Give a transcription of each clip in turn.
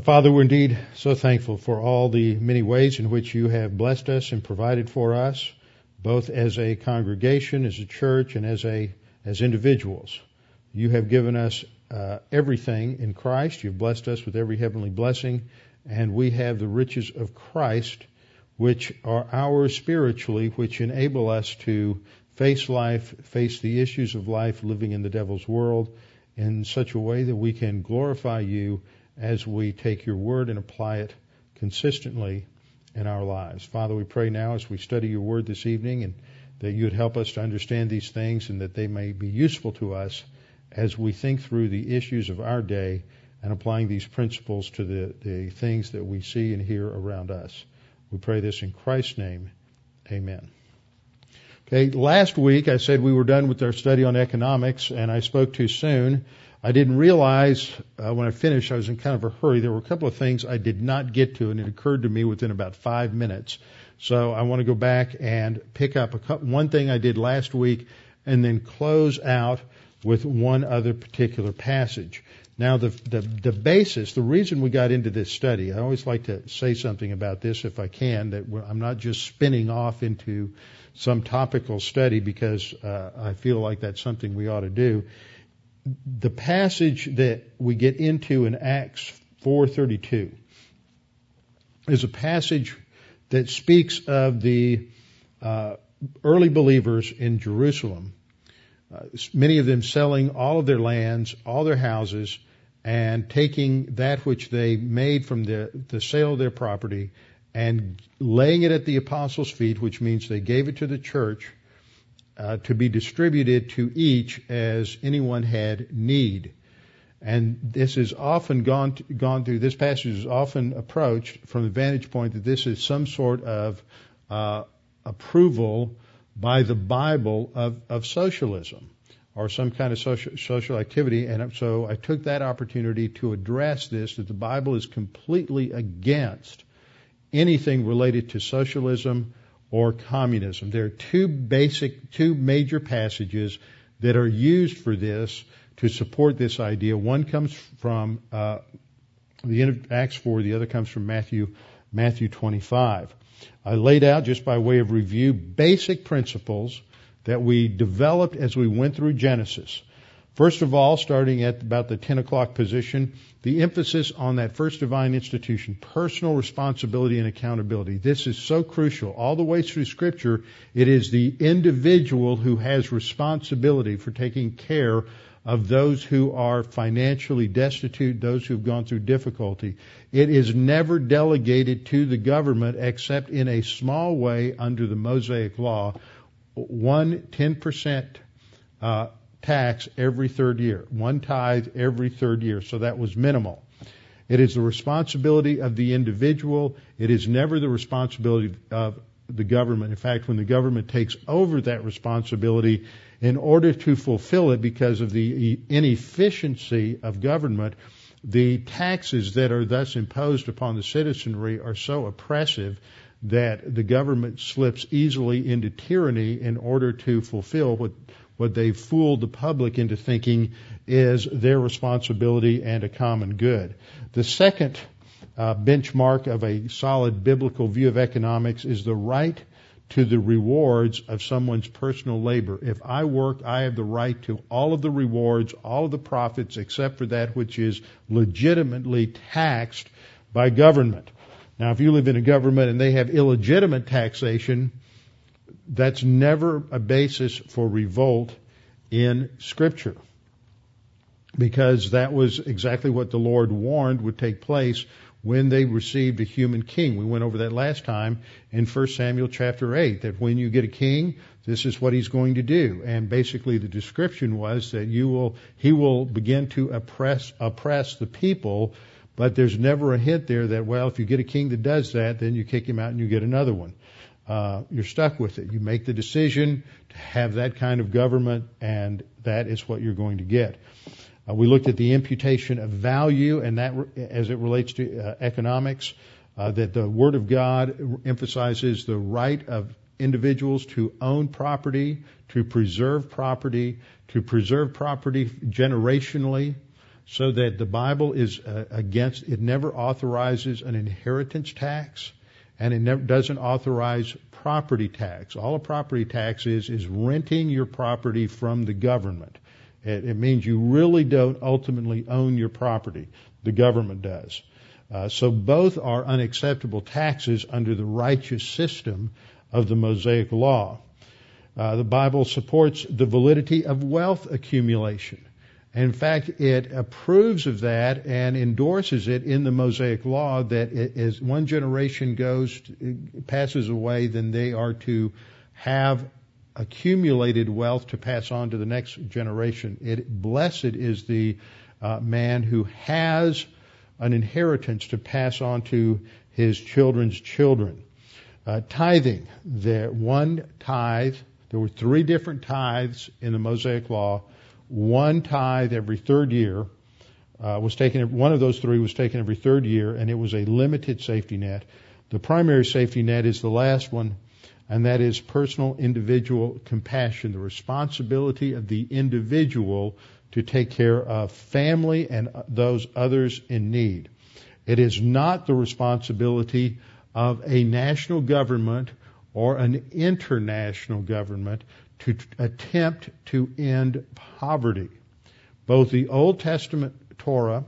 Father, we're indeed so thankful for all the many ways in which you have blessed us and provided for us, both as a congregation, as a church, and as a as individuals. You have given us uh, everything in Christ. You've blessed us with every heavenly blessing, and we have the riches of Christ, which are ours spiritually, which enable us to face life, face the issues of life, living in the devil's world in such a way that we can glorify you as we take your word and apply it consistently in our lives. Father, we pray now as we study your word this evening and that you would help us to understand these things and that they may be useful to us as we think through the issues of our day and applying these principles to the, the things that we see and hear around us. We pray this in Christ's name. Amen. Okay, last week I said we were done with our study on economics and I spoke too soon. I didn't realize uh, when I finished I was in kind of a hurry. There were a couple of things I did not get to, and it occurred to me within about five minutes. So I want to go back and pick up a couple, one thing I did last week, and then close out with one other particular passage. Now, the, the, the basis, the reason we got into this study, I always like to say something about this if I can, that I'm not just spinning off into some topical study because uh, I feel like that's something we ought to do the passage that we get into in Acts 4:32 is a passage that speaks of the uh, early believers in Jerusalem, uh, many of them selling all of their lands, all their houses, and taking that which they made from the, the sale of their property and laying it at the apostles' feet, which means they gave it to the church uh, to be distributed to each as anyone had need. And this is often gone gone through. This passage is often approached from the vantage point that this is some sort of uh, approval by the Bible of, of socialism or some kind of social, social activity. And so I took that opportunity to address this that the Bible is completely against anything related to socialism or communism. There are two basic, two major passages that are used for this to support this idea. One comes from uh, the end of Acts 4, the other comes from Matthew, Matthew 25. I laid out, just by way of review, basic principles that we developed as we went through Genesis. First of all, starting at about the 10 o'clock position, the emphasis on that first divine institution, personal responsibility and accountability. This is so crucial. All the way through scripture, it is the individual who has responsibility for taking care of those who are financially destitute, those who've gone through difficulty. It is never delegated to the government except in a small way under the Mosaic law. One, 10% uh, tax every third year, one tithe every third year. So that was minimal. It is the responsibility of the individual. It is never the responsibility of the government. In fact, when the government takes over that responsibility, in order to fulfill it because of the inefficiency of government, the taxes that are thus imposed upon the citizenry are so oppressive that the government slips easily into tyranny in order to fulfill what what they've fooled the public into thinking is their responsibility and a common good. The second uh, benchmark of a solid biblical view of economics is the right to the rewards of someone's personal labor. If I work, I have the right to all of the rewards, all of the profits, except for that which is legitimately taxed by government. Now, if you live in a government and they have illegitimate taxation, that's never a basis for revolt in Scripture. Because that was exactly what the Lord warned would take place when they received a human king. We went over that last time in 1 Samuel chapter 8, that when you get a king, this is what he's going to do. And basically the description was that you will, he will begin to oppress, oppress the people, but there's never a hint there that, well, if you get a king that does that, then you kick him out and you get another one uh, you're stuck with it. You make the decision to have that kind of government, and that is what you're going to get. Uh, we looked at the imputation of value, and that, as it relates to uh, economics, uh, that the Word of God emphasizes the right of individuals to own property, to preserve property, to preserve property generationally, so that the Bible is uh, against, it never authorizes an inheritance tax and it never, doesn't authorize property tax. All a property tax is, is renting your property from the government. It, it means you really don't ultimately own your property. The government does. Uh, so both are unacceptable taxes under the righteous system of the Mosaic Law. Uh, the Bible supports the validity of wealth accumulation. In fact, it approves of that and endorses it in the Mosaic Law that as one generation goes, passes away, then they are to have accumulated wealth to pass on to the next generation. It, blessed is the uh, man who has an inheritance to pass on to his children's children. Uh, tithing, there one tithe. There were three different tithes in the Mosaic Law one tithe every third year uh, was taken. One of those three was taken every third year, and it was a limited safety net. The primary safety net is the last one, and that is personal individual compassion, the responsibility of the individual to take care of family and those others in need. It is not the responsibility of a national government or an international government to attempt to end poverty. Both the Old Testament Torah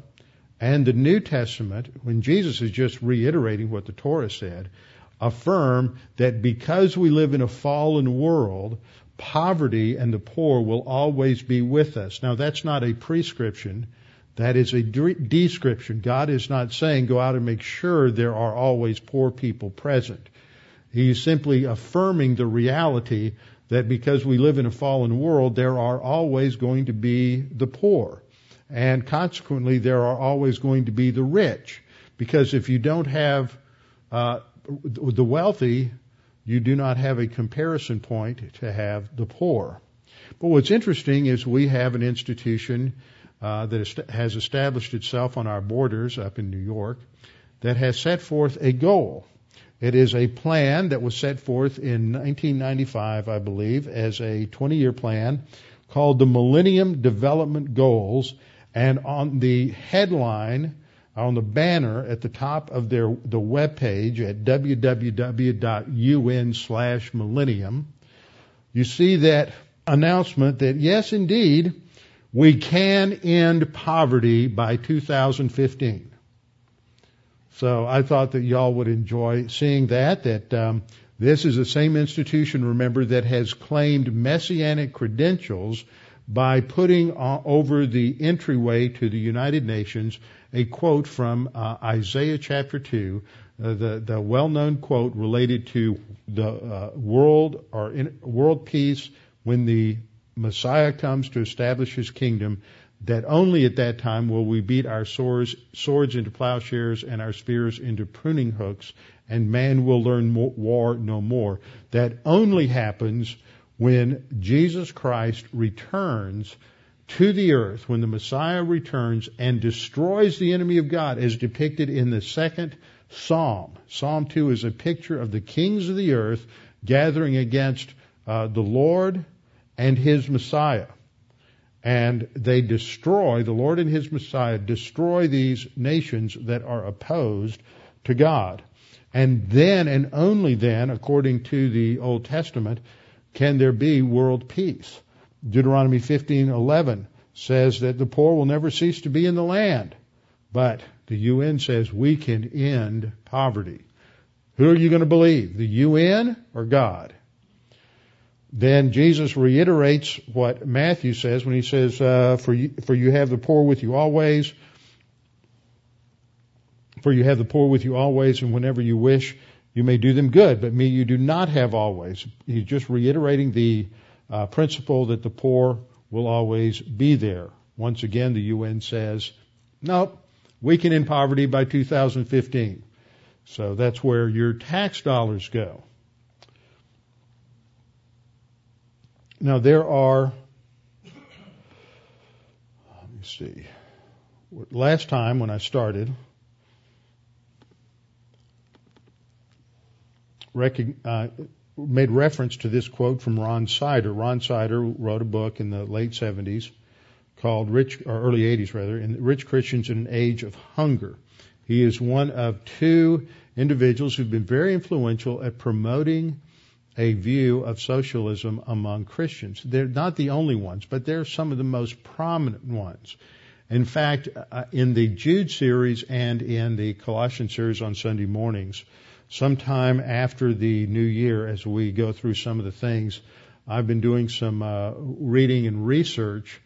and the New Testament, when Jesus is just reiterating what the Torah said, affirm that because we live in a fallen world, poverty and the poor will always be with us. Now that's not a prescription. That is a description. God is not saying go out and make sure there are always poor people present. He's simply affirming the reality that because we live in a fallen world, there are always going to be the poor. And consequently, there are always going to be the rich. Because if you don't have uh, the wealthy, you do not have a comparison point to have the poor. But what's interesting is we have an institution uh, that has established itself on our borders up in New York that has set forth a goal. It is a plan that was set forth in 1995, I believe, as a 20 year plan called the Millennium Development Goals. And on the headline, on the banner at the top of their the web page at www.un slash millennium, you see that announcement that yes, indeed, we can end poverty by 2015. So I thought that y'all would enjoy seeing that, that um, this is the same institution, remember, that has claimed messianic credentials by putting uh, over the entryway to the United Nations a quote from uh, Isaiah chapter 2, uh, the, the well-known quote related to the uh, world or in, world peace when the Messiah comes to establish his kingdom that only at that time will we beat our swords, swords into plowshares and our spears into pruning hooks, and man will learn war no more. That only happens when Jesus Christ returns to the earth, when the Messiah returns and destroys the enemy of God, as depicted in the second Psalm. Psalm 2 is a picture of the kings of the earth gathering against uh, the Lord and his Messiah and they destroy, the Lord and His Messiah destroy these nations that are opposed to God. And then, and only then, according to the Old Testament, can there be world peace. Deuteronomy 15:11 says that the poor will never cease to be in the land, but the UN says we can end poverty. Who are you going to believe, the UN or God? Then Jesus reiterates what Matthew says when he says, uh, for, you, for you have the poor with you always, for you have the poor with you always, and whenever you wish, you may do them good, but me you do not have always. He's just reiterating the uh, principle that the poor will always be there. Once again, the UN says, nope, we can end poverty by 2015. So that's where your tax dollars go. Now there are, let me see, last time when I started, uh, made reference to this quote from Ron Sider. Ron Sider wrote a book in the late 70s called Rich, or early 80s rather, in Rich Christians in an Age of Hunger. He is one of two individuals who've been very influential at promoting a view of socialism among Christians. They're not the only ones, but they're some of the most prominent ones. In fact, uh, in the Jude series and in the Colossian series on Sunday mornings, sometime after the new year, as we go through some of the things, I've been doing some uh, reading and research,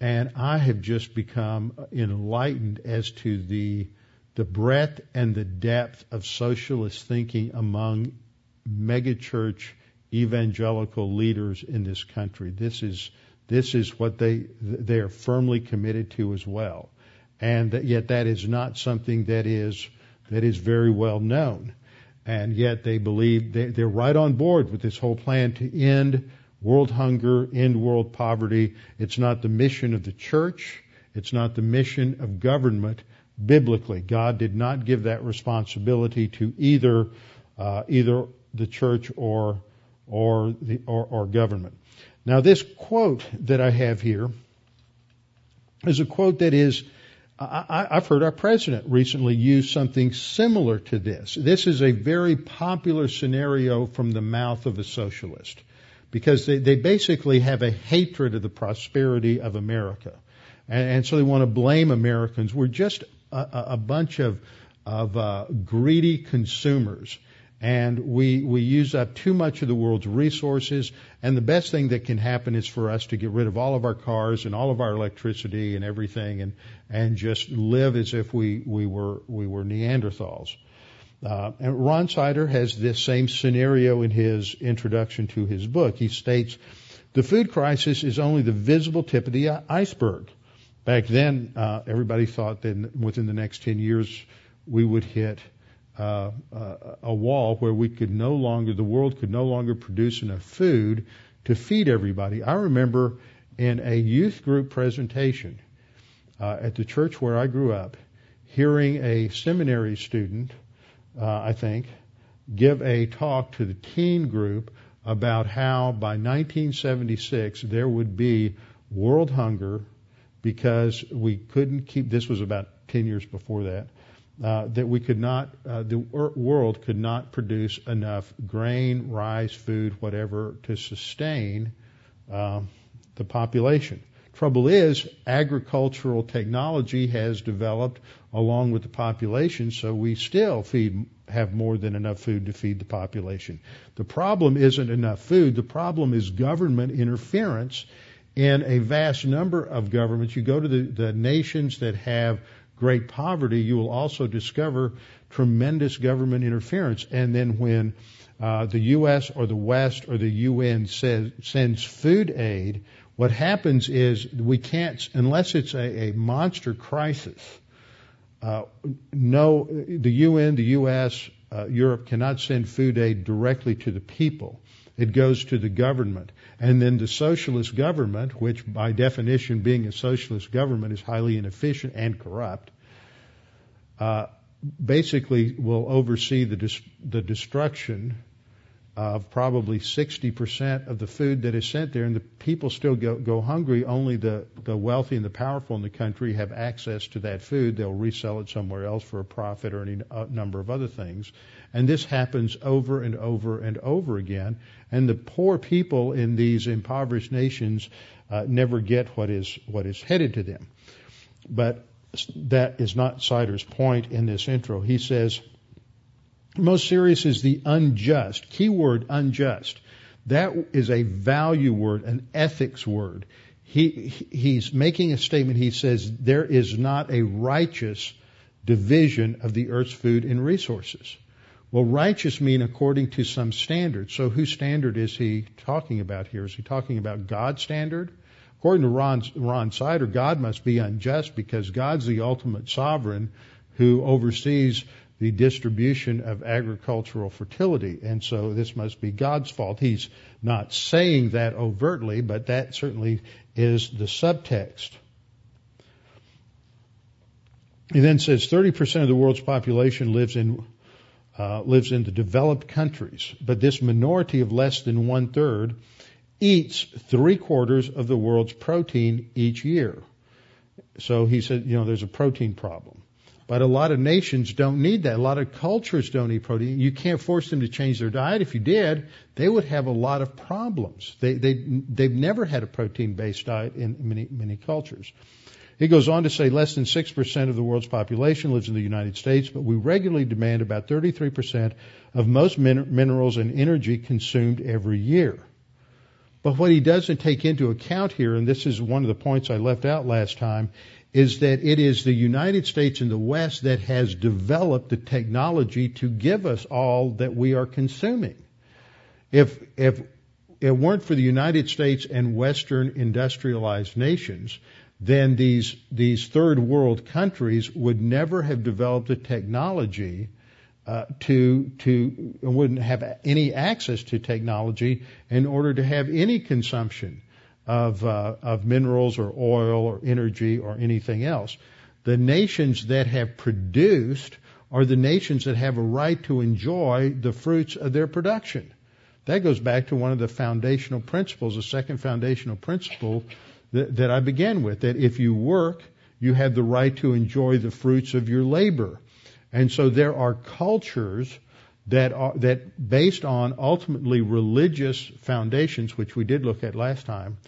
and I have just become enlightened as to the the breadth and the depth of socialist thinking among megachurch evangelical leaders in this country. This is this is what they they are firmly committed to as well, and yet that is not something that is that is very well known, and yet they believe they, they're right on board with this whole plan to end world hunger, end world poverty. It's not the mission of the church. It's not the mission of government biblically. God did not give that responsibility to either uh, either the church or or the or, or government. Now, this quote that I have here is a quote that is. I, I've heard our president recently use something similar to this. This is a very popular scenario from the mouth of a socialist because they, they basically have a hatred of the prosperity of America. And, and so they want to blame Americans. We're just a, a bunch of, of uh, greedy consumers and we we use up too much of the world's resources and the best thing that can happen is for us to get rid of all of our cars and all of our electricity and everything and and just live as if we we were we were Neanderthals. Uh, and Ron Sider has this same scenario in his introduction to his book. He states, the food crisis is only the visible tip of the iceberg. Back then, uh, everybody thought that within the next 10 years, we would hit uh, uh, a wall where we could no longer, the world could no longer produce enough food to feed everybody. I remember in a youth group presentation uh, at the church where I grew up, hearing a seminary student, uh, I think, give a talk to the teen group about how by 1976 there would be world hunger because we couldn't keep, this was about 10 years before that, uh, that we could not, uh, the world could not produce enough grain, rice, food, whatever, to sustain uh, the population. Trouble is, agricultural technology has developed along with the population, so we still feed have more than enough food to feed the population. The problem isn't enough food. The problem is government interference in a vast number of governments. You go to the, the nations that have great poverty, you will also discover tremendous government interference. And then when uh, the U.S. or the West or the UN says, sends food aid, what happens is we can't, unless it's a, a monster crisis, uh, no, the UN, the U.S., uh, Europe cannot send food aid directly to the people. It goes to the government. And then the socialist government, which by definition being a socialist government is highly inefficient and corrupt, uh, basically will oversee the, dis- the destruction of probably 60% of the food that is sent there, and the people still go, go hungry. Only the, the wealthy and the powerful in the country have access to that food. They'll resell it somewhere else for a profit or any a number of other things. And this happens over and over and over again. And the poor people in these impoverished nations uh, never get what is what is headed to them. But that is not Sider's point in this intro. He says most serious is the unjust. Keyword unjust. That is a value word, an ethics word. He, he's making a statement. He says there is not a righteous division of the earth's food and resources. Well, righteous mean according to some standard. So whose standard is he talking about here? Is he talking about God's standard? According to Ron, Ron Sider, God must be unjust because God's the ultimate sovereign who oversees the distribution of agricultural fertility. And so this must be God's fault. He's not saying that overtly, but that certainly is the subtext. He then says 30% of the world's population lives in uh, lives in the developed countries, but this minority of less than one third eats three quarters of the world's protein each year. So he said, you know, there's a protein problem. But a lot of nations don't need that. A lot of cultures don't eat protein. You can't force them to change their diet. If you did, they would have a lot of problems. They, they, they've never had a protein-based diet in many, many cultures. He goes on to say less than 6% of the world's population lives in the United States, but we regularly demand about 33% of most min- minerals and energy consumed every year. But what he doesn't take into account here, and this is one of the points I left out last time, is that it is the United States and the West that has developed the technology to give us all that we are consuming. If, if it weren't for the United States and Western industrialized nations, then these, these third world countries would never have developed the technology uh, to to wouldn't have any access to technology in order to have any consumption of uh, of minerals or oil or energy or anything else. The nations that have produced are the nations that have a right to enjoy the fruits of their production. That goes back to one of the foundational principles, the second foundational principle that, that I began with, that if you work, you have the right to enjoy the fruits of your labor. And so there are cultures that are, that based on ultimately religious foundations, which we did look at last time,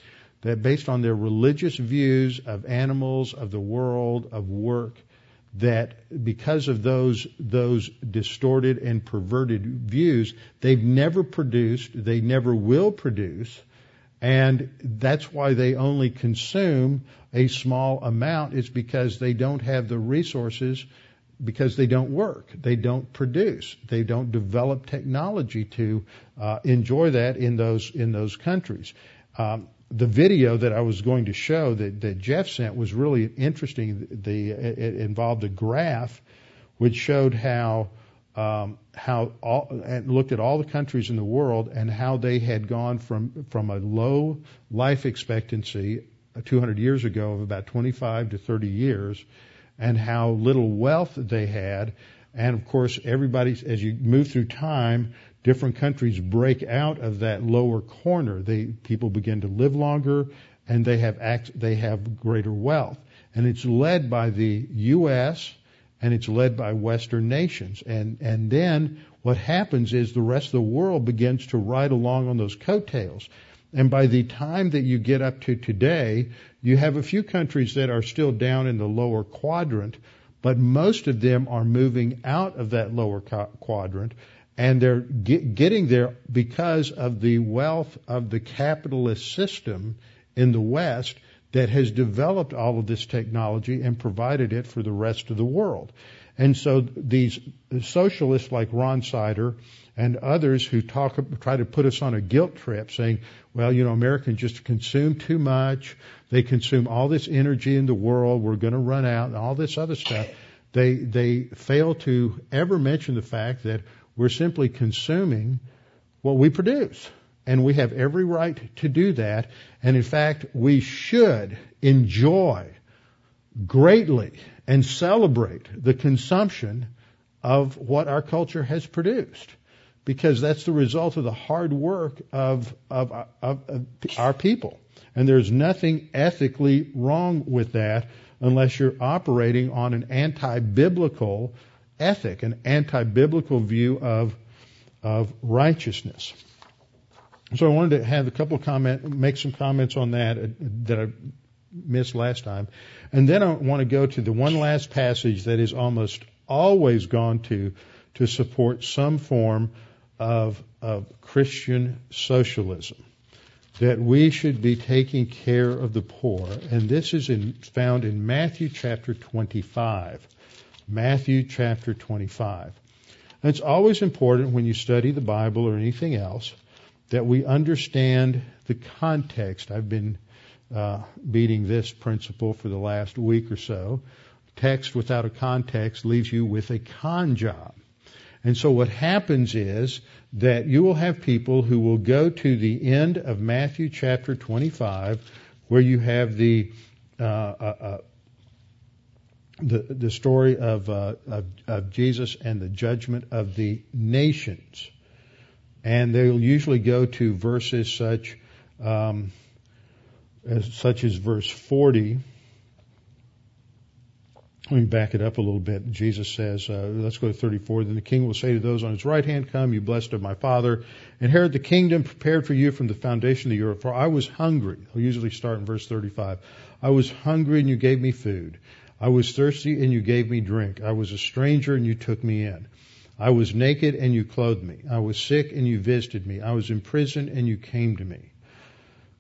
that based on their religious views of animals, of the world, of work, that because of those those distorted and perverted views, they've never produced, they never will produce, and that's why they only consume a small amount. It's because they don't have the resources because they don't work, they don't produce, they don't develop technology to uh, enjoy that in those in those countries. Um, the video that I was going to show that, that Jeff sent was really interesting. The it involved a graph which showed how um, how all, and looked at all the countries in the world and how they had gone from from a low life expectancy 200 years ago of about 25 to 30 years and how little wealth they had. And of course, everybody, as you move through time, different countries break out of that lower corner. They, people begin to live longer and they have act, they have greater wealth. And it's led by the U.S. and it's led by Western nations. And, and then what happens is the rest of the world begins to ride along on those coattails. And by the time that you get up to today, you have a few countries that are still down in the lower quadrant, but most of them are moving out of that lower quadrant and they're get, getting there because of the wealth of the capitalist system in the West that has developed all of this technology and provided it for the rest of the world. And so these socialists like Ron Sider and others who talk, try to put us on a guilt trip saying, well, you know, Americans just consume too much. They consume all this energy in the world. We're going to run out and all this other stuff. They, they fail to ever mention the fact that we're simply consuming what we produce. And we have every right to do that. And in fact, we should enjoy greatly and celebrate the consumption of what our culture has produced because that's the result of the hard work of, of, of, of our people. And there's nothing ethically wrong with that unless you're operating on an anti-biblical ethic, an anti-biblical view of, of righteousness. So I wanted to have a couple of comment, make some comments on that uh, that I missed last time. And then I want to go to the one last passage that is almost always gone to to support some form of, of Christian socialism. That we should be taking care of the poor. And this is in, found in Matthew chapter 25. Matthew chapter 25. And it's always important when you study the Bible or anything else that we understand the context. I've been uh, beating this principle for the last week or so. Text without a context leaves you with a con job. And so what happens is that you will have people who will go to the end of Matthew chapter 25, where you have the uh, uh, uh, the, the story of, uh, of, of Jesus and the judgment of the nations, and they'll usually go to verses such um, as, such as verse 40 Let me back it up a little bit. Jesus says, uh, let's go to 34. Then the king will say to those on his right hand, Come, you blessed of my father, inherit the kingdom prepared for you from the foundation of the earth. For I was hungry. I'll usually start in verse 35. I was hungry and you gave me food. I was thirsty and you gave me drink. I was a stranger and you took me in. I was naked and you clothed me. I was sick and you visited me. I was in prison and you came to me.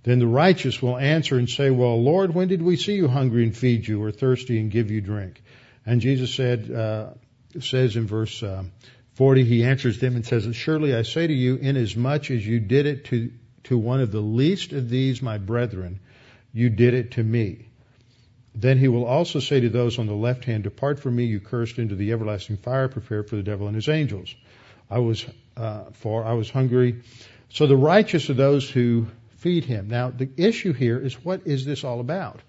Then the righteous will answer and say, Well, Lord, when did we see you hungry and feed you, or thirsty and give you drink? And Jesus said, uh, says in verse uh, 40, he answers them and says, Surely I say to you, inasmuch as you did it to, to one of the least of these, my brethren, you did it to me. Then he will also say to those on the left hand, Depart from me, you cursed, into the everlasting fire prepared for the devil and his angels. I was, uh, for I was hungry. So the righteous are those who feed him. Now, the issue here is what is this all about?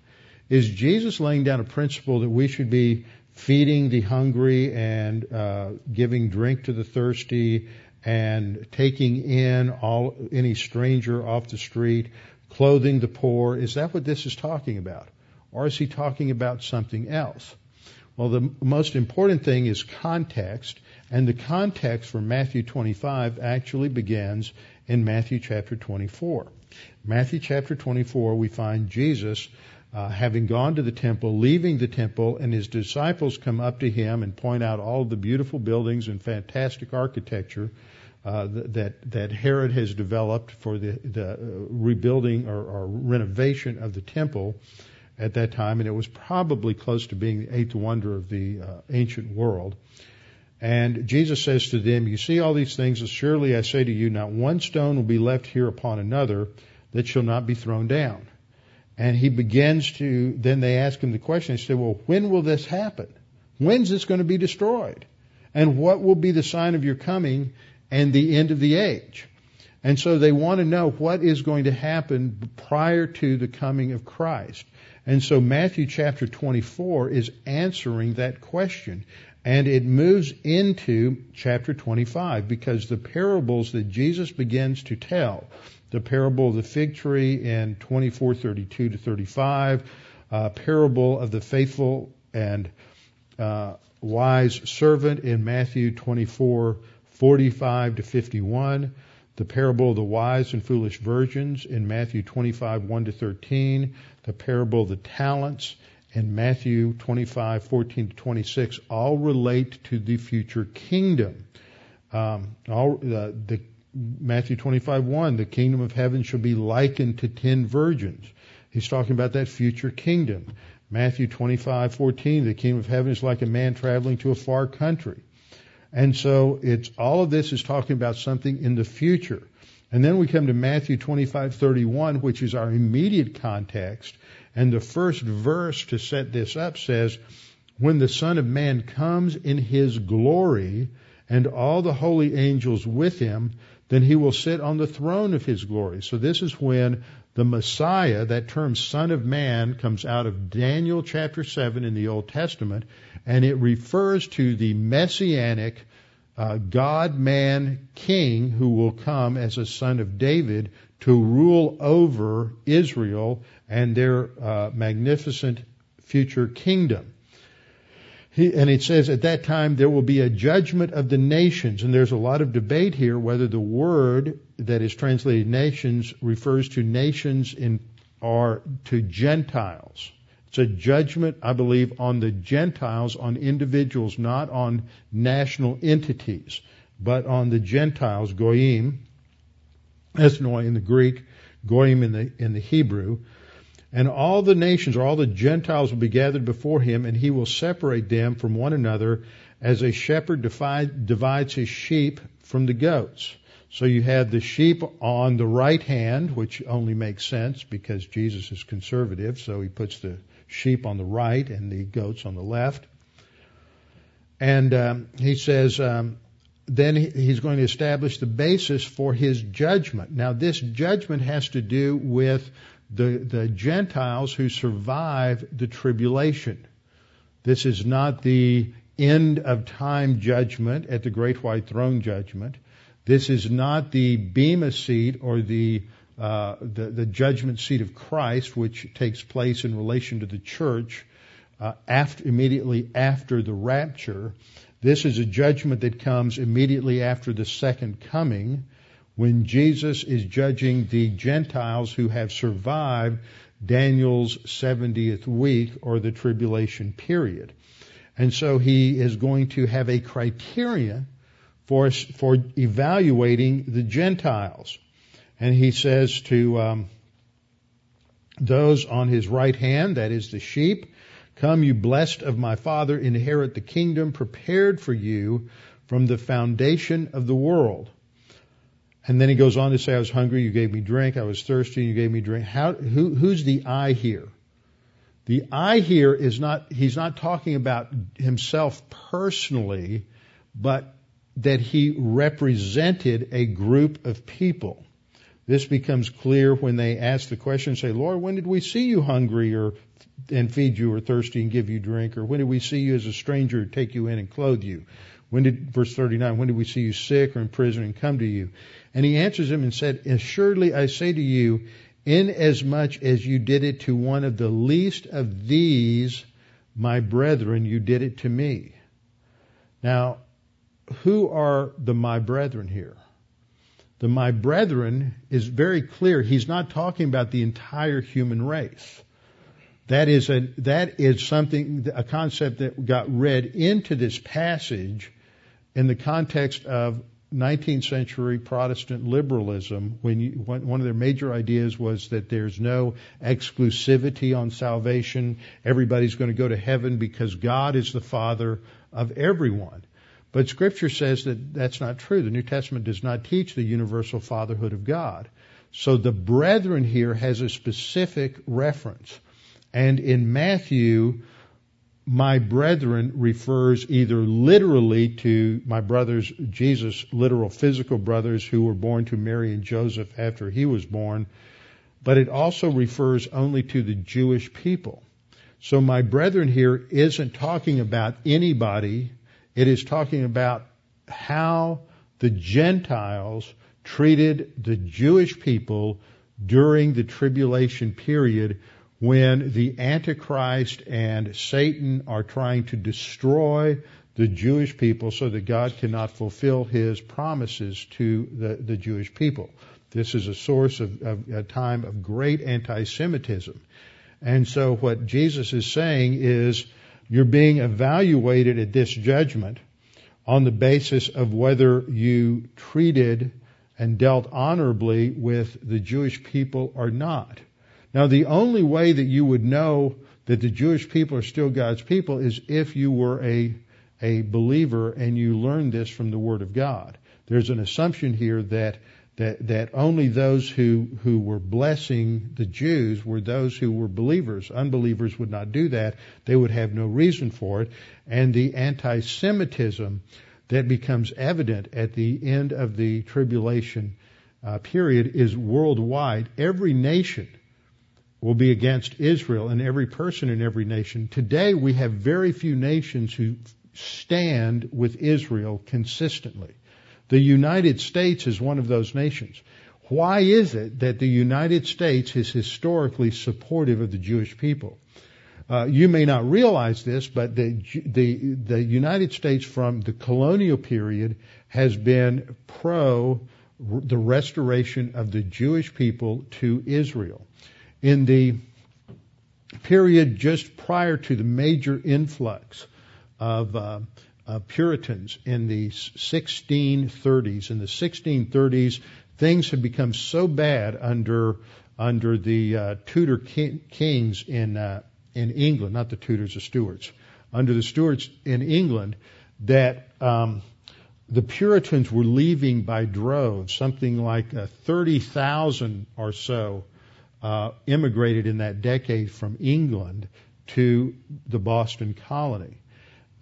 Is Jesus laying down a principle that we should be feeding the hungry and uh, giving drink to the thirsty and taking in all any stranger off the street, clothing the poor? Is that what this is talking about? Or is he talking about something else? Well, the most important thing is context, and the context for Matthew 25 actually begins in Matthew chapter 24. Matthew chapter 24, we find Jesus uh, having gone to the temple, leaving the temple, and his disciples come up to him and point out all the beautiful buildings and fantastic architecture uh, that that Herod has developed for the, the uh, rebuilding or, or, renovation of the temple at that time, and it was probably close to being the eighth wonder of the uh, ancient world. And Jesus says to them, You see all these things, and surely I say to you, not one stone will be left here upon another that shall not be thrown down. And he begins to, then they ask him the question, they say, Well, when will this happen? When's this going to be destroyed? And what will be the sign of your coming and the end of the age? And so they want to know what is going to happen prior to the coming of Christ. And so Matthew chapter 24 is answering that question. And it moves into chapter 25 because the parables that Jesus begins to tell, the parable of the fig tree in 24:32 to 35, uh, parable of the faithful and uh, wise servant in Matthew 24:45 to 51, the parable of the wise and foolish virgins in Matthew 25:1 to 13, the parable of the talents and Matthew 25, 14 to 26 all relate to the future kingdom. Um, all, uh, the Matthew 25, 1, the kingdom of heaven shall be likened to ten virgins. He's talking about that future kingdom. Matthew 25, 14, the kingdom of heaven is like a man traveling to a far country. And so it's, all of this is talking about something in the future. And then we come to Matthew 25:31, which is our immediate context, and the first verse to set this up says, "When the Son of Man comes in his glory, and all the holy angels with him, then he will sit on the throne of his glory." So this is when the Messiah, that term Son of Man, comes out of Daniel chapter 7 in the Old Testament, and it refers to the messianic uh, God man king who will come as a son of David to rule over Israel and their uh, magnificent future kingdom. He, and it says at that time there will be a judgment of the nations, and there's a lot of debate here whether the word that is translated nations refers to nations in or to Gentiles. It's a judgment, I believe, on the Gentiles, on individuals, not on national entities, but on the Gentiles, goyim, ethnoi in the Greek, goyim in the in the Hebrew. And all the nations, or all the Gentiles, will be gathered before him, and he will separate them from one another as a shepherd divides his sheep from the goats. So you have the sheep on the right hand, which only makes sense because Jesus is conservative, so he puts the sheep on the right and the goats on the left. And um, he says, um, then he's going to establish the basis for his judgment. Now, this judgment has to do with the, the Gentiles who survive the tribulation. This is not the end of time judgment at the great white throne judgment. This is not the Bema seat or the uh, the, the judgment seat of Christ, which takes place in relation to the church uh, after, immediately after the rapture. This is a judgment that comes immediately after the second coming when Jesus is judging the Gentiles who have survived Daniel's 70th week or the tribulation period. And so he is going to have a criteria for, for evaluating the Gentiles. And he says to um, those on his right hand, that is the sheep, Come, you blessed of my Father, inherit the kingdom prepared for you from the foundation of the world. And then he goes on to say, I was hungry, you gave me drink. I was thirsty, you gave me drink. How, who, who's the I here? The I here is not, he's not talking about himself personally, but that he represented a group of people. This becomes clear when they ask the question, say, Lord, when did we see you hungry or and feed you or thirsty and give you drink? Or when did we see you as a stranger take you in and clothe you? When did, verse 39, when did we see you sick or in prison and come to you? And he answers them and said, Assuredly I say to you, inasmuch as you did it to one of the least of these, my brethren, you did it to me. Now, who are the my brethren here? The my brethren is very clear. He's not talking about the entire human race. That is a, that is something, a concept that got read into this passage in the context of 19th century Protestant liberalism, when you, one of their major ideas was that there's no exclusivity on salvation, everybody's going to go to heaven because God is the Father of everyone. But Scripture says that that's not true. The New Testament does not teach the universal fatherhood of God. So the brethren here has a specific reference. And in Matthew, my brethren refers either literally to my brothers, Jesus' literal physical brothers who were born to Mary and Joseph after he was born, but it also refers only to the Jewish people. So my brethren here isn't talking about anybody. It is talking about how the Gentiles treated the Jewish people during the tribulation period when the Antichrist and Satan are trying to destroy the Jewish people so that God cannot fulfill his promises to the, the Jewish people. This is a source of, of a time of great anti-Semitism. And so what Jesus is saying is you're being evaluated at this judgment on the basis of whether you treated and dealt honorably with the Jewish people or not. Now, the only way that you would know that the Jewish people are still God's people is if you were a, a believer and you learned this from the Word of God. There's an assumption here that that, that only those who, who were blessing the Jews were those who were believers. Unbelievers would not do that. They would have no reason for it. And the anti-Semitism that becomes evident at the end of the tribulation uh, period is worldwide. Every nation will be against Israel and every person in every nation. Today we have very few nations who stand with Israel consistently. The United States is one of those nations. Why is it that the United States is historically supportive of the Jewish people? Uh, you may not realize this, but the, the, the United States from the colonial period has been pro the restoration of the Jewish people to Israel in the period just prior to the major influx of uh, uh, Puritans in the 1630s. In the 1630s, things had become so bad under under the uh, Tudor king, kings in uh, in England, not the Tudors, the Stuarts, under the Stuarts in England, that um, the Puritans were leaving by droves, something like uh, 30,000 or so uh, immigrated in that decade from England to the Boston colony.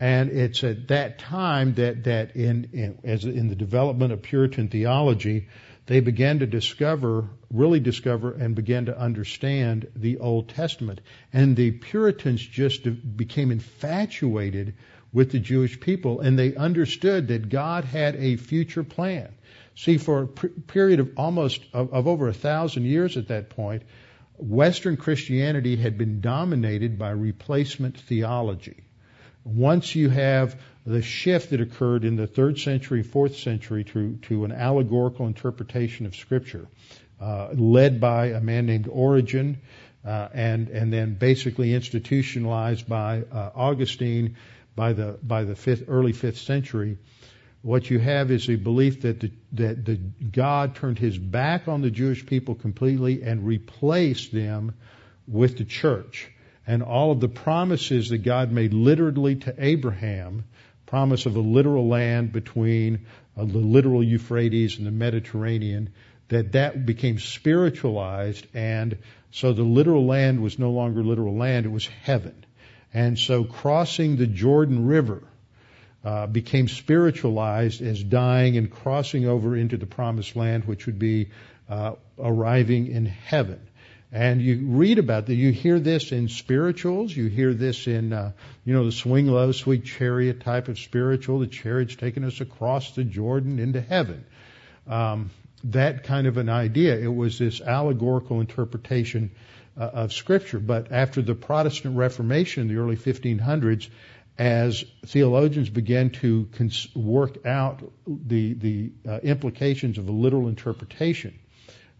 And it's at that time that, that in, in, as in the development of Puritan theology, they began to discover, really discover and began to understand the Old Testament. And the Puritans just became infatuated with the Jewish people and they understood that God had a future plan. See, for a period of almost of, of over a thousand years at that point, Western Christianity had been dominated by replacement theology. Once you have the shift that occurred in the third century, fourth century to, to an allegorical interpretation of Scripture, uh, led by a man named Origen, uh, and and then basically institutionalized by uh, Augustine by the by the fifth, early fifth century. What you have is a belief that the, that the God turned His back on the Jewish people completely and replaced them with the church, and all of the promises that God made literally to Abraham promise of a literal land between uh, the literal Euphrates and the Mediterranean, that that became spiritualized and so the literal land was no longer literal land, it was heaven. And so crossing the Jordan River uh, became spiritualized as dying and crossing over into the promised land, which would be uh, arriving in heaven. And you read about that. You hear this in spirituals. You hear this in, uh, you know, the swing low, sweet chariot type of spiritual. The chariot's taking us across the Jordan into heaven. Um, that kind of an idea. It was this allegorical interpretation uh, of Scripture. But after the Protestant Reformation in the early 1500s, as theologians began to cons- work out the the uh, implications of a literal interpretation,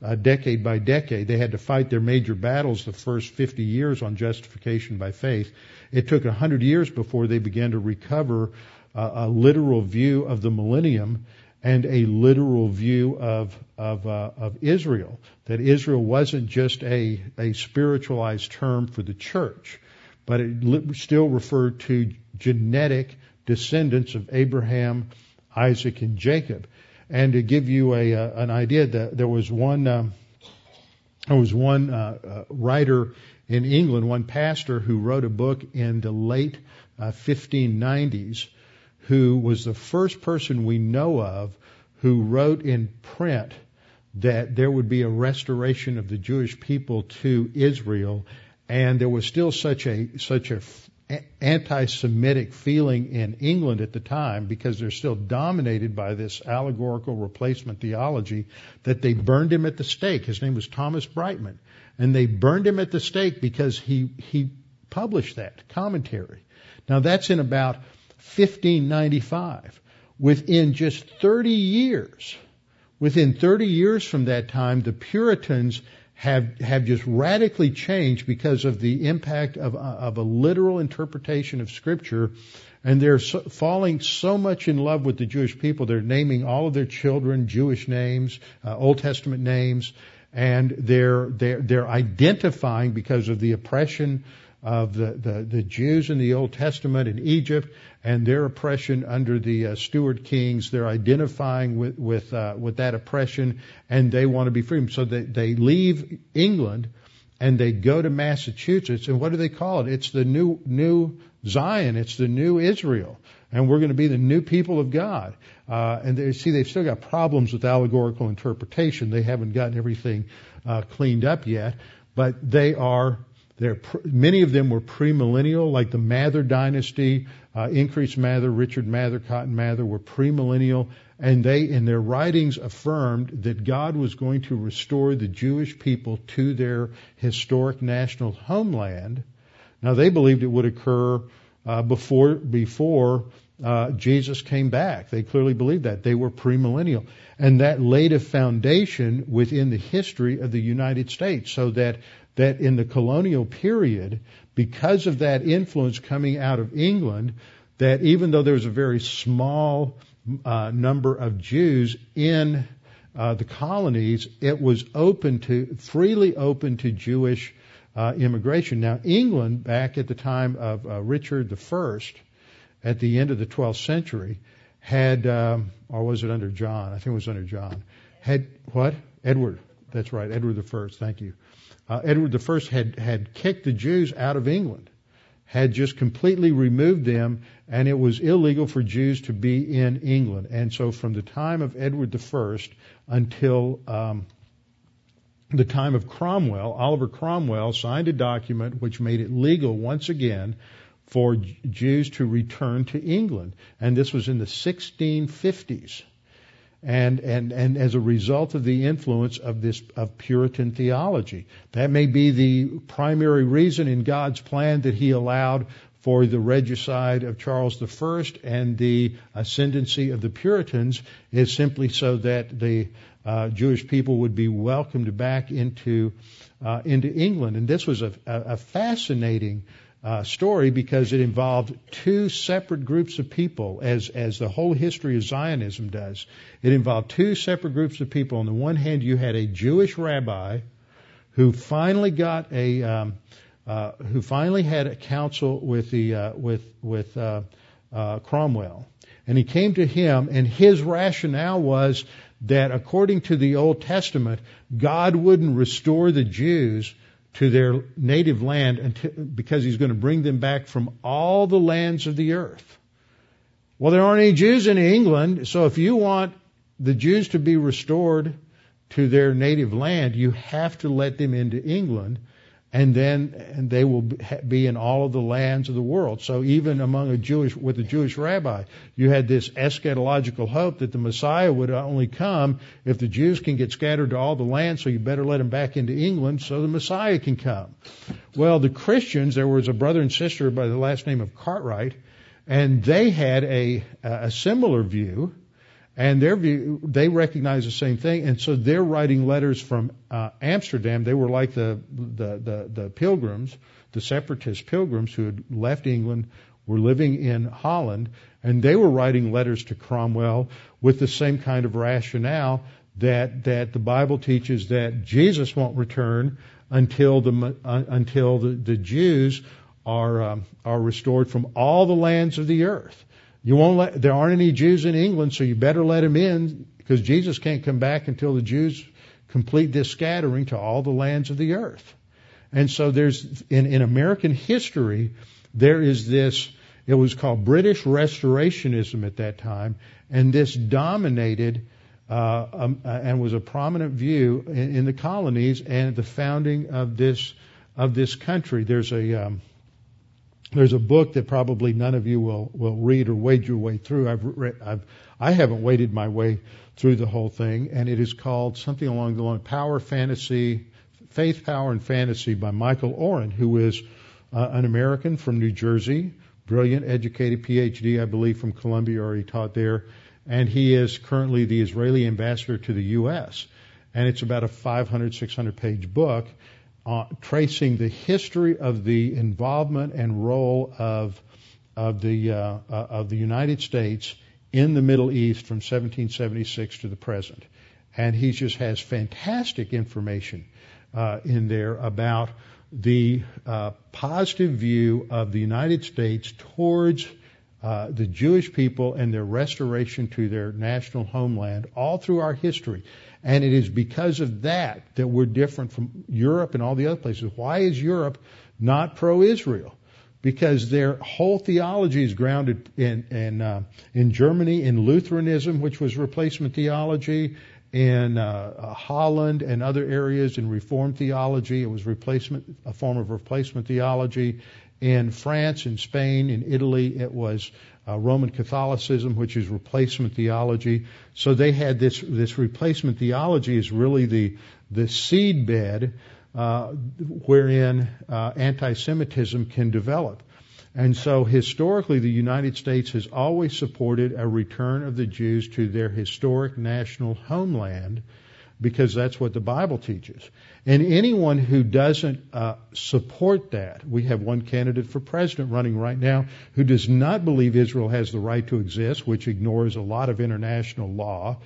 uh, decade by decade. They had to fight their major battles the first 50 years on justification by faith. It took 100 years before they began to recover uh, a literal view of the millennium and a literal view of of, uh, of Israel. That Israel wasn't just a a spiritualized term for the church, but it li- still referred to genetic descendants of Abraham, Isaac, and Jacob. And to give you a, uh, an idea, that there was one um, there was one uh, uh, writer in England, one pastor who wrote a book in the late uh, 1590s, who was the first person we know of who wrote in print that there would be a restoration of the Jewish people to Israel, and there was still such a such a anti-Semitic feeling in England at the time because they're still dominated by this allegorical replacement theology that they burned him at the stake. His name was Thomas Brightman. And they burned him at the stake because he, he published that commentary. Now that's in about 1595. Within just 30 years, within 30 years from that time, the Puritans have have just radically changed because of the impact of of a literal interpretation of Scripture, and they're so, falling so much in love with the Jewish people. They're naming all of their children Jewish names, uh, Old Testament names, and they're they're they're identifying because of the oppression of the, the, the Jews in the Old Testament in Egypt and their oppression under the uh, Stuart kings. They're identifying with with uh, with that oppression, and they want to be free. So they they leave England and they go to Massachusetts, and what do they call it? It's the new new Zion. It's the new Israel, and we're going to be the new people of God. Uh, and they see they've still got problems with allegorical interpretation. They haven't gotten everything uh, cleaned up yet, but they are they're, many of them were premillennial, like the Mather dynasty, uh, Increase Mather, Richard Mather, Cotton Mather were premillennial, and they, in their writings, affirmed that God was going to restore the Jewish people to their historic national homeland. Now, they believed it would occur uh, before before uh, Jesus came back. They clearly believed that. They were premillennial. And that laid a foundation within the history of the United States so that that in the colonial period, because of that influence coming out of England, that even though there was a very small uh, number of Jews in uh, the colonies, it was open to freely open to Jewish uh, immigration. Now, England, back at the time of uh, Richard I, at the end of the 12th century, had, um, or was it under John? I think it was under John. Had what? Edward. That's right, Edward I. Thank you uh, Edward I had, had kicked the Jews out of England, had just completely removed them, and it was illegal for Jews to be in England. And so from the time of Edward I until um, the time of Cromwell, Oliver Cromwell signed a document which made it legal once again for Jews to return to England. And this was in the 1650s. And, and, and as a result of the influence of this, of Puritan theology. That may be the primary reason in God's plan that He allowed for the regicide of Charles I and the ascendancy of the Puritans is simply so that the uh, Jewish people would be welcomed back into uh, into England. And this was a, a fascinating uh, story because it involved two separate groups of people, as as the whole history of Zionism does. It involved two separate groups of people. On the one hand, you had a Jewish rabbi who finally got a um, uh, who finally had a council with the uh, with with uh, uh, Cromwell, and he came to him, and his rationale was that according to the Old Testament, God wouldn't restore the Jews to their native land because he's going to bring them back from all the lands of the earth. Well, there aren't any Jews in England, so if you want the Jews to be restored to their native land, you have to let them into England and then and they will be in all of the lands of the world. So even among a Jewish with a Jewish rabbi, you had this eschatological hope that the Messiah would only come if the Jews can get scattered to all the lands. So you better let them back into England so the Messiah can come. Well, the Christians, there was a brother and sister by the last name of Cartwright, and they had a a similar view and their view, they recognize the same thing, and so they're writing letters from uh, Amsterdam. They were like the, the the the pilgrims, the separatist pilgrims who had left England, were living in Holland, and they were writing letters to Cromwell with the same kind of rationale that that the Bible teaches that Jesus won't return until the uh, until the, the Jews are um, are restored from all the lands of the earth. You won't let, there aren't any Jews in England, so you better let them in because Jesus can't come back until the Jews complete this scattering to all the lands of the earth. And so there's, in, in American history, there is this, it was called British Restorationism at that time, and this dominated uh, um, uh, and was a prominent view in, in, the colonies and the founding of this of this country. There's a um, there's a book that probably none of you will, will read or wade your way through. I've read, I've, I haven't waded my way through the whole thing, and it is called something along the line Power, Fantasy, Faith, Power, and Fantasy by Michael Oren, who is uh, an American from New Jersey, brilliant, educated PhD, I believe, from Columbia, or he taught there, and he is currently the Israeli ambassador to the U.S. And it's about a 500, 600 page book uh, tracing the history of the involvement and role of of the uh, uh, of the United States in the Middle East from 1776 to the present, and he just has fantastic information uh, in there about the uh, positive view of the United States towards uh, the Jewish people and their restoration to their national homeland all through our history. And it is because of that that we're different from Europe and all the other places. Why is Europe not pro-Israel? Because their whole theology is grounded in in, uh, in Germany in Lutheranism, which was replacement theology, in uh, Holland and other areas in Reformed theology. It was replacement, a form of replacement theology. In France, in Spain, in Italy, it was uh, Roman Catholicism, which is replacement theology. So they had this this replacement theology is really the the seed bed uh, wherein uh, anti-Semitism can develop. And so historically, the United States has always supported a return of the Jews to their historic national homeland because that's what the Bible teaches. And anyone who doesn't uh, support that, we have one candidate for president running right now who does not believe Israel has the right to exist, which ignores a lot of international law,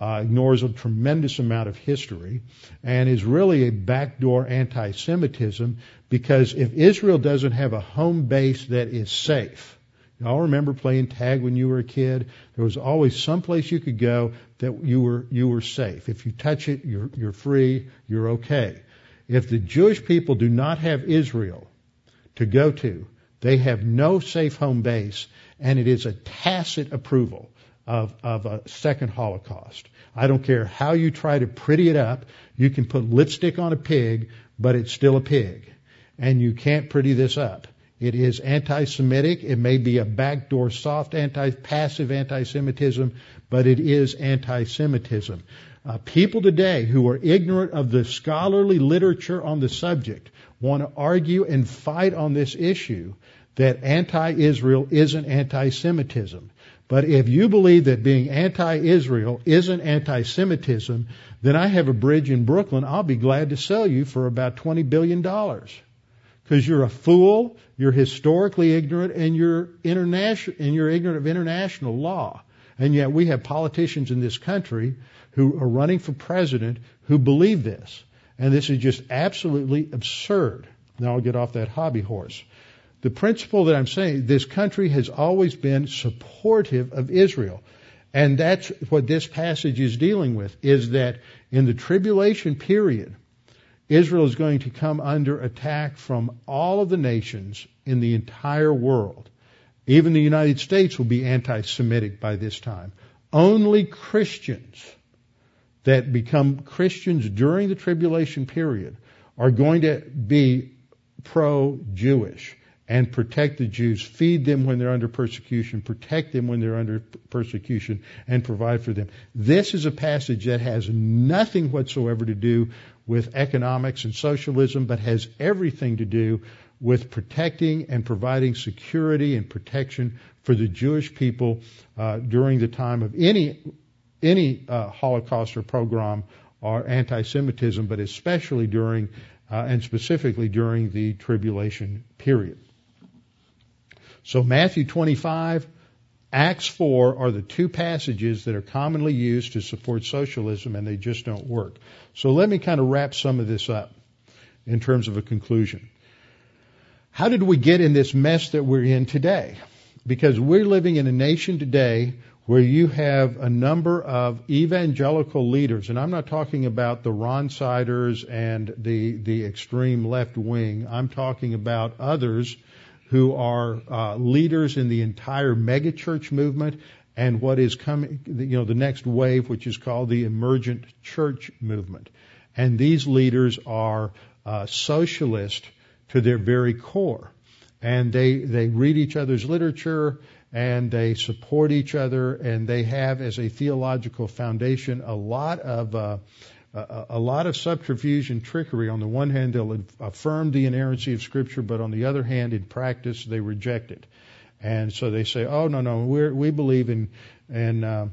uh, ignores a tremendous amount of history, and is really a backdoor anti-Semitism because if Israel doesn't have a home base that is safe, Y'all remember playing tag when you were a kid? There was always some place you could go that you were you were safe. If you touch it, you're you're free, you're okay. If the Jewish people do not have Israel to go to, they have no safe home base, and it is a tacit approval of, of a second Holocaust. I don't care how you try to pretty it up. You can put lipstick on a pig, but it's still a pig. And you can't pretty this up. It is anti-Semitic. It may be a backdoor soft anti, passive anti-Semitism, but it is anti-Semitism. Uh, people today who are ignorant of the scholarly literature on the subject want to argue and fight on this issue that anti-Israel isn't anti-Semitism. But if you believe that being anti-Israel isn't anti-Semitism, then I have a bridge in Brooklyn I'll be glad to sell you for about $20 billion. Because you're a fool, you're historically ignorant, and you're international, and you're ignorant of international law. And yet we have politicians in this country who are running for president who believe this. And this is just absolutely absurd. Now I'll get off that hobby horse. The principle that I'm saying, this country has always been supportive of Israel. And that's what this passage is dealing with, is that in the tribulation period, Israel is going to come under attack from all of the nations in the entire world. Even the United States will be anti-Semitic by this time. Only Christians that become Christians during the tribulation period are going to be pro-Jewish and protect the Jews, feed them when they're under persecution, protect them when they're under persecution, and provide for them. This is a passage that has nothing whatsoever to do with economics and socialism, but has everything to do with protecting and providing security and protection for the Jewish people uh, during the time of any any uh, Holocaust or pogrom or anti-Semitism, but especially during uh, and specifically during the tribulation period. So Matthew 25, Acts 4 are the two passages that are commonly used to support socialism and they just don't work. So let me kind of wrap some of this up in terms of a conclusion. How did we get in this mess that we're in today? Because we're living in a nation today where you have a number of evangelical leaders, and I'm not talking about the Ron Siders and the, the extreme left wing. I'm talking about others who are uh, leaders in the entire megachurch movement and what is coming, you know, the next wave, which is called the emergent church movement. And these leaders are uh, socialist to their very core. And they, they read each other's literature and they support each other and they have as a theological foundation a lot of uh, a, lot of subterfuge and trickery. On the one hand, they'll affirm the inerrancy of Scripture, but on the other hand, in practice, they reject it. And so they say, "Oh no, no, we we believe in and uh,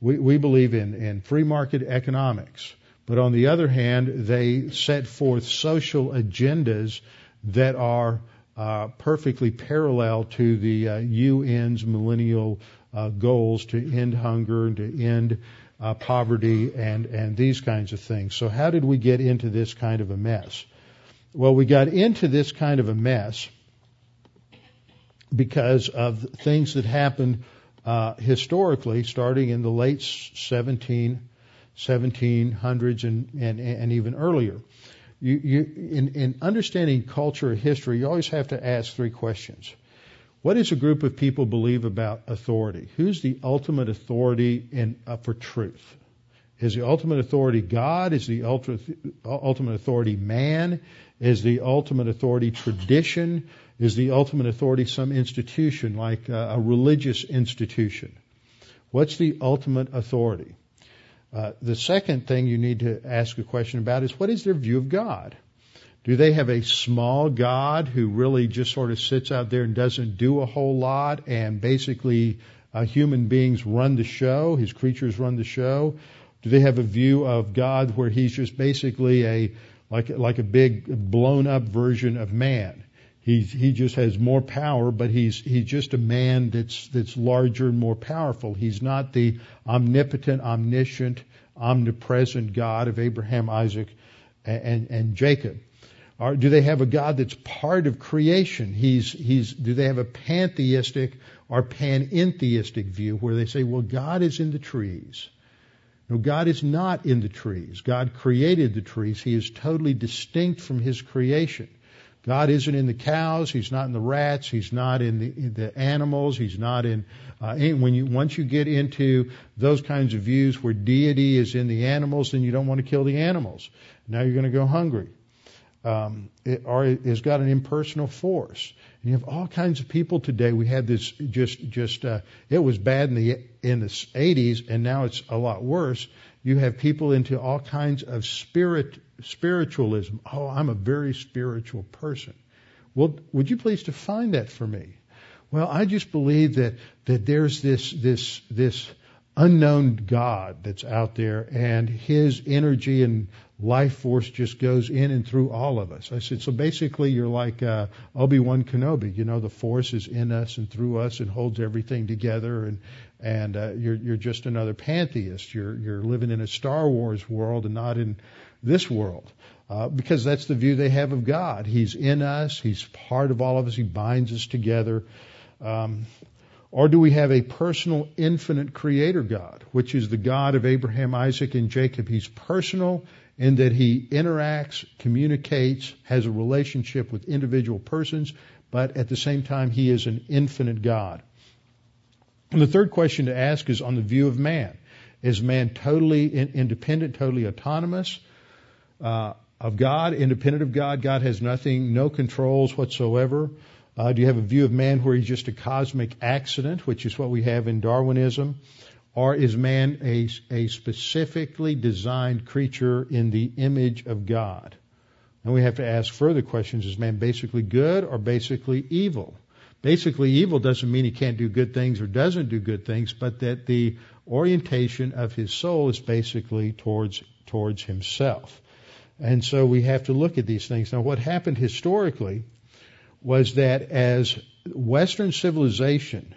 we we believe in in free market economics." But on the other hand, they set forth social agendas that are uh, perfectly parallel to the uh, UN's millennial uh, goals to end hunger and to end uh, poverty and, and these kinds of things. So how did we get into this kind of a mess? Well, we got into this kind of a mess because of things that happened uh, historically, starting in the late 17, 1700s and, and, and even earlier. You, you, in, in understanding culture or history, you always have to ask three questions. What does a group of people believe about authority? Who's the ultimate authority in, uh, for truth? Is the ultimate authority God? Is the ultimate authority man? Is the ultimate authority tradition? Is the ultimate authority some institution like uh, a religious institution? What's the ultimate authority? Uh, the second thing you need to ask a question about is what is their view of God? Do they have a small God who really just sort of sits out there and doesn't do a whole lot and basically uh, human beings run the show, his creatures run the show? Do they have a view of God where he's just basically a like like a big blown up version of man? He he just has more power, but he's he's just a man that's that's larger and more powerful. He's not the omnipotent, omniscient, omnipresent God of Abraham, Isaac, and, and, and Jacob. Do they have a God that's part of creation? He's, he's, do they have a pantheistic or panentheistic view where they say, well, God is in the trees? No, God is not in the trees. God created the trees. He is totally distinct from His creation. God isn't in the cows. He's not in the rats. He's not in the, in the animals. He's not in, uh, when you, once you get into those kinds of views where deity is in the animals, then you don't want to kill the animals. Now you're going to go hungry. Um, it, or has got an impersonal force. And you have all kinds of people today. We had this just just uh, it was bad in the in the 80s, and now it's a lot worse. You have people into all kinds of spirit spiritualism. Oh, I'm a very spiritual person. Well, would you please define that for me? Well, I just believe that that there's this this this unknown God that's out there, and His energy and life force just goes in and through all of us. I said, so basically, you're like uh, Obi Wan Kenobi. You know, the force is in us and through us and holds everything together, and and uh, you're you're just another pantheist. You're you're living in a Star Wars world and not in this world. Uh, because that's the view they have of God. He's in us. He's part of all of us. He binds us together. Um, or do we have a personal, infinite creator God, which is the God of Abraham, Isaac, and Jacob? He's personal in that he interacts, communicates, has a relationship with individual persons, but at the same time, he is an infinite God. And the third question to ask is on the view of man. Is man totally independent, totally autonomous uh, of God, independent of God? God has nothing, no controls whatsoever. Uh, do you have a view of man where he's just a cosmic accident, which is what we have in Darwinism? Or is man a, a specifically designed creature in the image of God? And we have to ask further questions. Is man basically good or basically evil? Basically evil doesn't mean he can't do good things or doesn't do good things, but that the orientation of his soul is basically towards, towards himself. And so we have to look at these things. Now what happened historically was that as Western civilization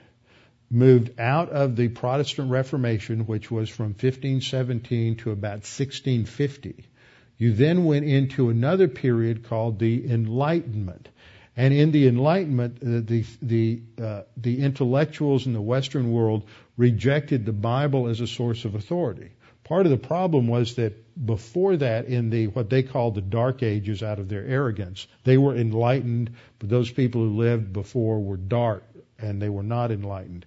moved out of the Protestant Reformation, which was from 1517 to about 1650, you then went into another period called the Enlightenment. And in the Enlightenment, uh, the the uh, the intellectuals in the Western world rejected the Bible as a source of authority. Part of the problem was that before that, in the what they called the Dark Ages, out of their arrogance, they were enlightened, but those people who lived before were dark and they were not enlightened.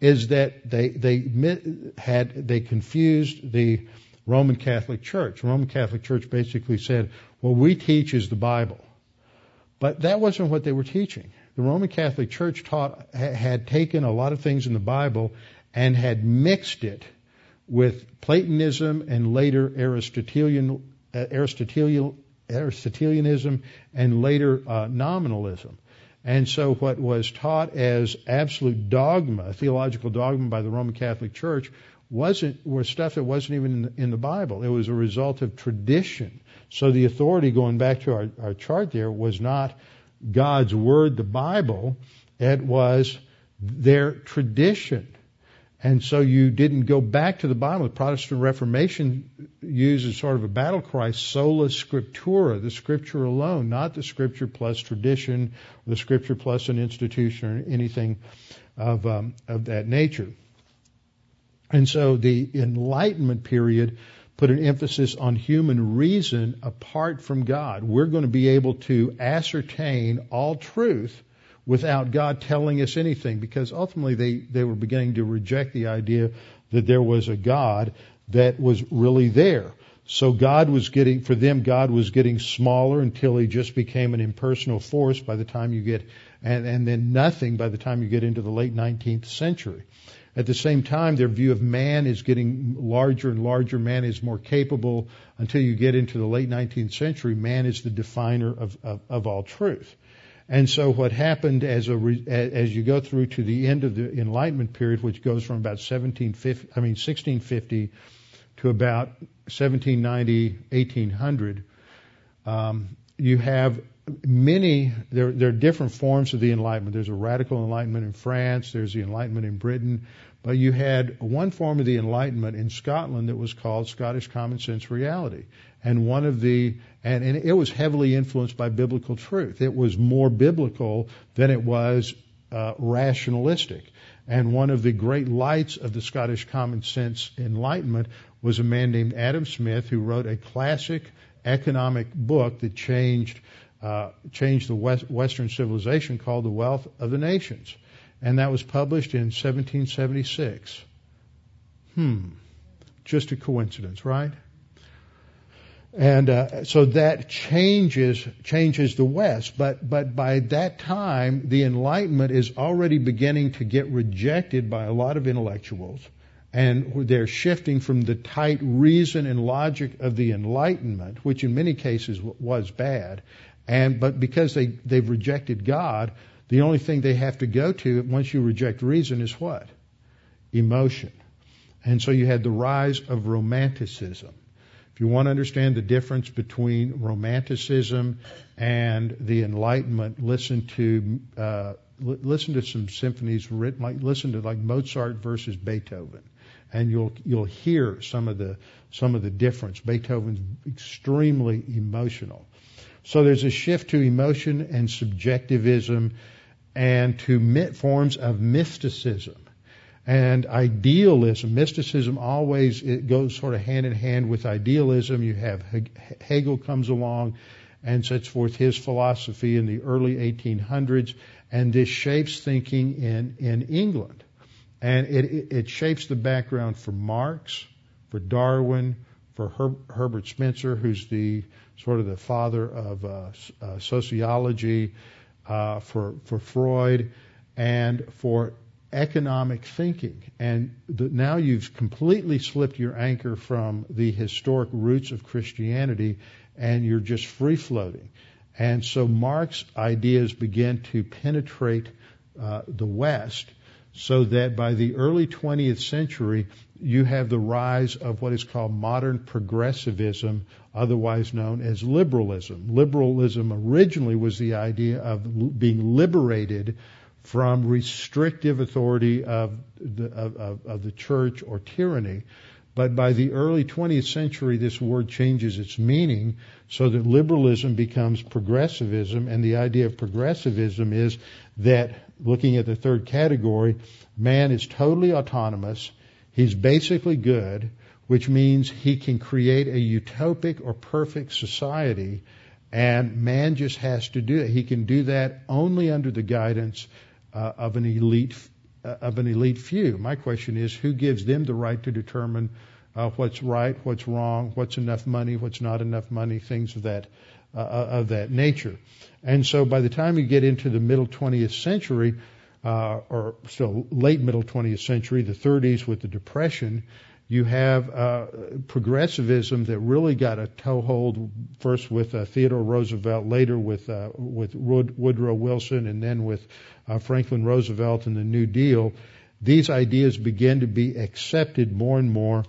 Is that they they had they confused the Roman Catholic Church. The Roman Catholic Church basically said, "What we teach is the Bible," but that wasn't what they were teaching. The Roman Catholic Church taught had taken a lot of things in the Bible and had mixed it with Platonism and later Aristotelian, uh, Aristotelian, Aristotelianism and later uh, nominalism. And so what was taught as absolute dogma, theological dogma by the Roman Catholic Church, wasn't was stuff that wasn't even in the, in the Bible. It was a result of tradition. So the authority, going back to our, our chart there, was not God's word, the Bible. It was their tradition. And so you didn't go back to the Bible. The Protestant Reformation uses sort of a battle cry, sola scriptura, the scripture alone, not the scripture plus tradition, the scripture plus an institution or anything of, um, of that nature. And so the Enlightenment period put an emphasis on human reason apart from God. We're going to be able to ascertain all truth without God telling us anything because ultimately they, they were beginning to reject the idea that there was a God that was really there. So God was getting, for them, God was getting smaller until he just became an impersonal force by the time you get, and, and then nothing by the time you get into the late 19th century. At the same time, their view of man is getting larger and larger. Man is more capable until you get into the late 19th century. Man is the definer of, of, of all truth. And so what happened as a as you go through to the end of the Enlightenment period, which goes from about 1750, I mean 1650 to about 1790, 1800, um, you have many. There, there are different forms of the Enlightenment. There's a radical Enlightenment in France. There's the Enlightenment in Britain. But you had one form of the Enlightenment in Scotland that was called Scottish Common Sense Reality and one of the and, and it was heavily influenced by biblical truth. It was more biblical than it was uh, rationalistic. And one of the great lights of the Scottish common sense enlightenment was a man named Adam Smith who wrote a classic economic book that changed uh, changed the West, Western civilization called The Wealth of the Nations, and that was published in 1776. Hmm, just a coincidence, right? And uh, so that changes changes the West, but but by that time the Enlightenment is already beginning to get rejected by a lot of intellectuals, and they're shifting from the tight reason and logic of the Enlightenment, which in many cases was bad, and but because they they've rejected God, the only thing they have to go to once you reject reason is what? Emotion. And so you had the rise of romanticism if you want to understand the difference between Romanticism and the Enlightenment, listen to uh, listen to some symphonies written like listen to like Mozart versus Beethoven, and you'll you'll hear some of the some of the difference. Beethoven's extremely emotional, so there's a shift to emotion and subjectivism, and to forms of mysticism and idealism. Mysticism always it goes sort of hand in hand with idealism. You have Hegel comes along and sets forth his philosophy in the early 1800s, and this shapes thinking in in England, and it it shapes the background for Marx, for Darwin, for Her, Herbert Spencer, who's the sort of the father of uh, uh, sociology, uh, for for Freud, and for economic thinking. And the, now you've completely slipped your anchor from the historic roots of Christianity and you're just free floating. And so Marx's ideas began to penetrate uh, the West so that by the early 20th century, you have the rise of what is called modern progressivism, otherwise known as liberalism. Liberalism originally was the idea of being liberated from restrictive authority of the, of, of, the church or tyranny. But by the early 20th century, this word changes its meaning so that liberalism becomes progressivism. And the idea of progressivism is that, looking at the third category, man is totally autonomous. He's basically good, which means he can create a utopic or perfect society. And man just has to do it. He can do that only under the guidance uh, of an elite uh, of an elite few. My question is, who gives them the right to determine uh, what's right, what's wrong, what's enough money, what's not enough money, things of that uh, uh of that nature. And so, by the time you get into the middle 20th century, uh, or still late middle 20th century, the 30s with the Depression, you have uh, progressivism that really got a toehold first with uh, Theodore Roosevelt, later with uh, with Wood, Woodrow Wilson, and then with uh, Franklin Roosevelt and the New Deal. These ideas began to be accepted more and more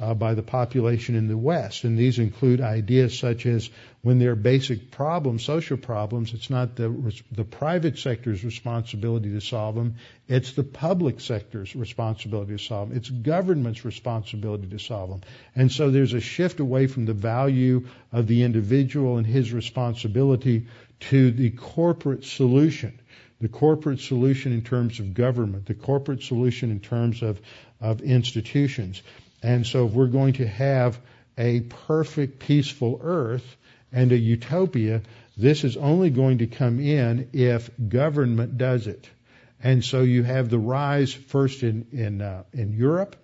uh, by the population in the West. And these include ideas such as when there are basic problems, social problems, it's not the, the private sector's responsibility to solve them, it's the public sector's responsibility to solve them. It's government's responsibility to solve them. And so there's a shift away from the value of the individual and his responsibility to the corporate solution the corporate solution in terms of government, the corporate solution in terms of, of institutions. And so if we're going to have a perfect, peaceful earth and a utopia, this is only going to come in if government does it. And so you have the rise first in in uh, in Europe,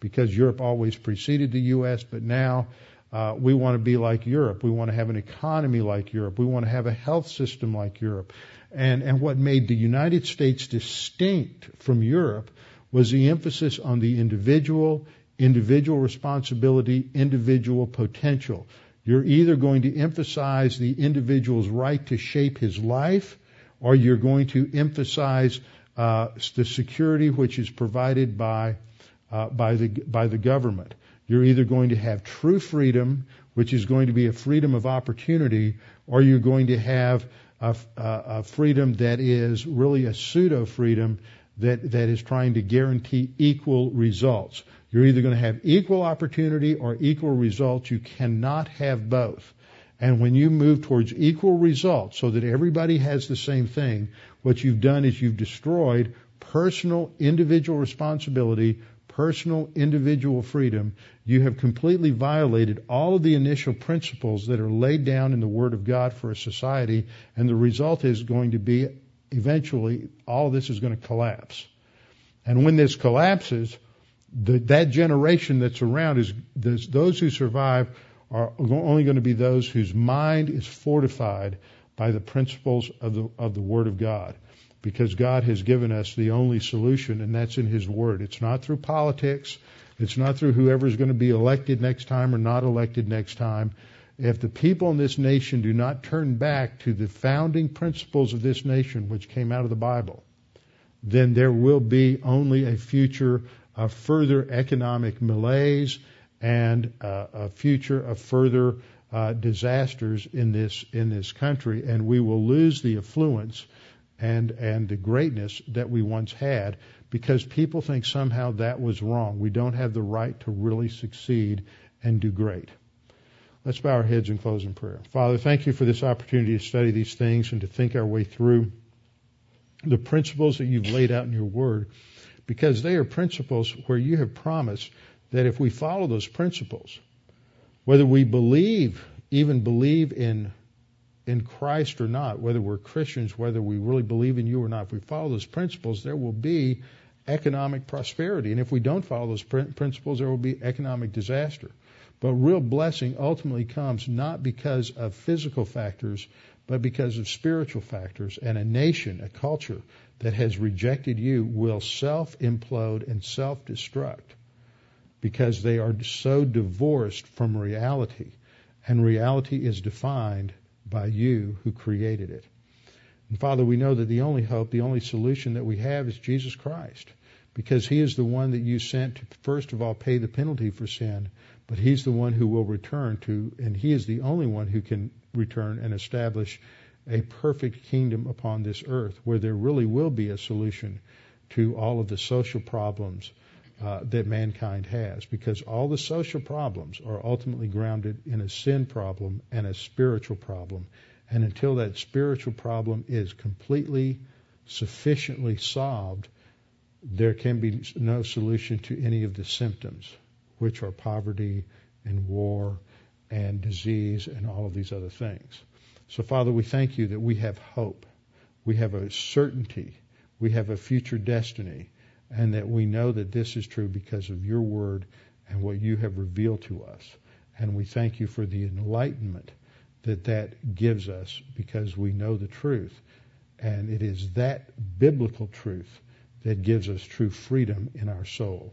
because Europe always preceded the U.S., but now uh, we want to be like Europe. We want to have an economy like Europe. We want to have a health system like Europe. And and what made the United States distinct from Europe was the emphasis on the individual individual responsibility, individual potential. You're either going to emphasize the individual's right to shape his life, or you're going to emphasize uh, the security which is provided by uh, by the by the government. You're either going to have true freedom, which is going to be a freedom of opportunity, or you're going to have a, a, a freedom that is really a pseudo freedom that that is trying to guarantee equal results. You're either going to have equal opportunity or equal results. You cannot have both. And when you move towards equal results so that everybody has the same thing, what you've done is you've destroyed personal individual responsibility, personal individual freedom. You have completely violated all of the initial principles that are laid down in the Word of God for a society, and the result is going to be eventually all this is going to collapse. And when this collapses, the, that generation that's around is those who survive are only going to be those whose mind is fortified by the principles of the, of the Word of God. Because God has given us the only solution, and that's in His Word. It's not through politics. It's not through whoever is going to be elected next time or not elected next time. If the people in this nation do not turn back to the founding principles of this nation, which came out of the Bible, then there will be only a future of further economic malaise and uh, a future of further uh, disasters in this in this country, and we will lose the affluence and and the greatness that we once had because people think somehow that was wrong. We don't have the right to really succeed and do great. Let's bow our heads and close in prayer. Father, thank you for this opportunity to study these things and to think our way through the principles that you've laid out in your word because they are principles where you have promised that if we follow those principles, whether we believe, even believe in in Christ or not, whether we're Christians, whether we really believe in you or not, if we follow those principles, there will be economic prosperity. And if we don't follow those principles, there will be economic disaster. But real blessing ultimately comes not because of physical factors, but because of spiritual factors. And a nation, a culture that has rejected you will self implode and self destruct because they are so divorced from reality. And reality is defined by you who created it. And Father, we know that the only hope, the only solution that we have is Jesus Christ. Because he is the one that you sent to, first of all, pay the penalty for sin, but he's the one who will return to, and he is the only one who can return and establish a perfect kingdom upon this earth where there really will be a solution to all of the social problems uh, that mankind has because all the social problems are ultimately grounded in a sin problem and a spiritual problem. And until that spiritual problem is completely, sufficiently solved, there can be no solution to any of the symptoms, which are poverty and war and disease and all of these other things. So, Father, we thank you that we have hope. We have a certainty. We have a future destiny and that we know that this is true because of your word and what you have revealed to us. And we thank you for the enlightenment that that gives us because we know the truth. And it is that biblical truth that gives us true freedom in our soul.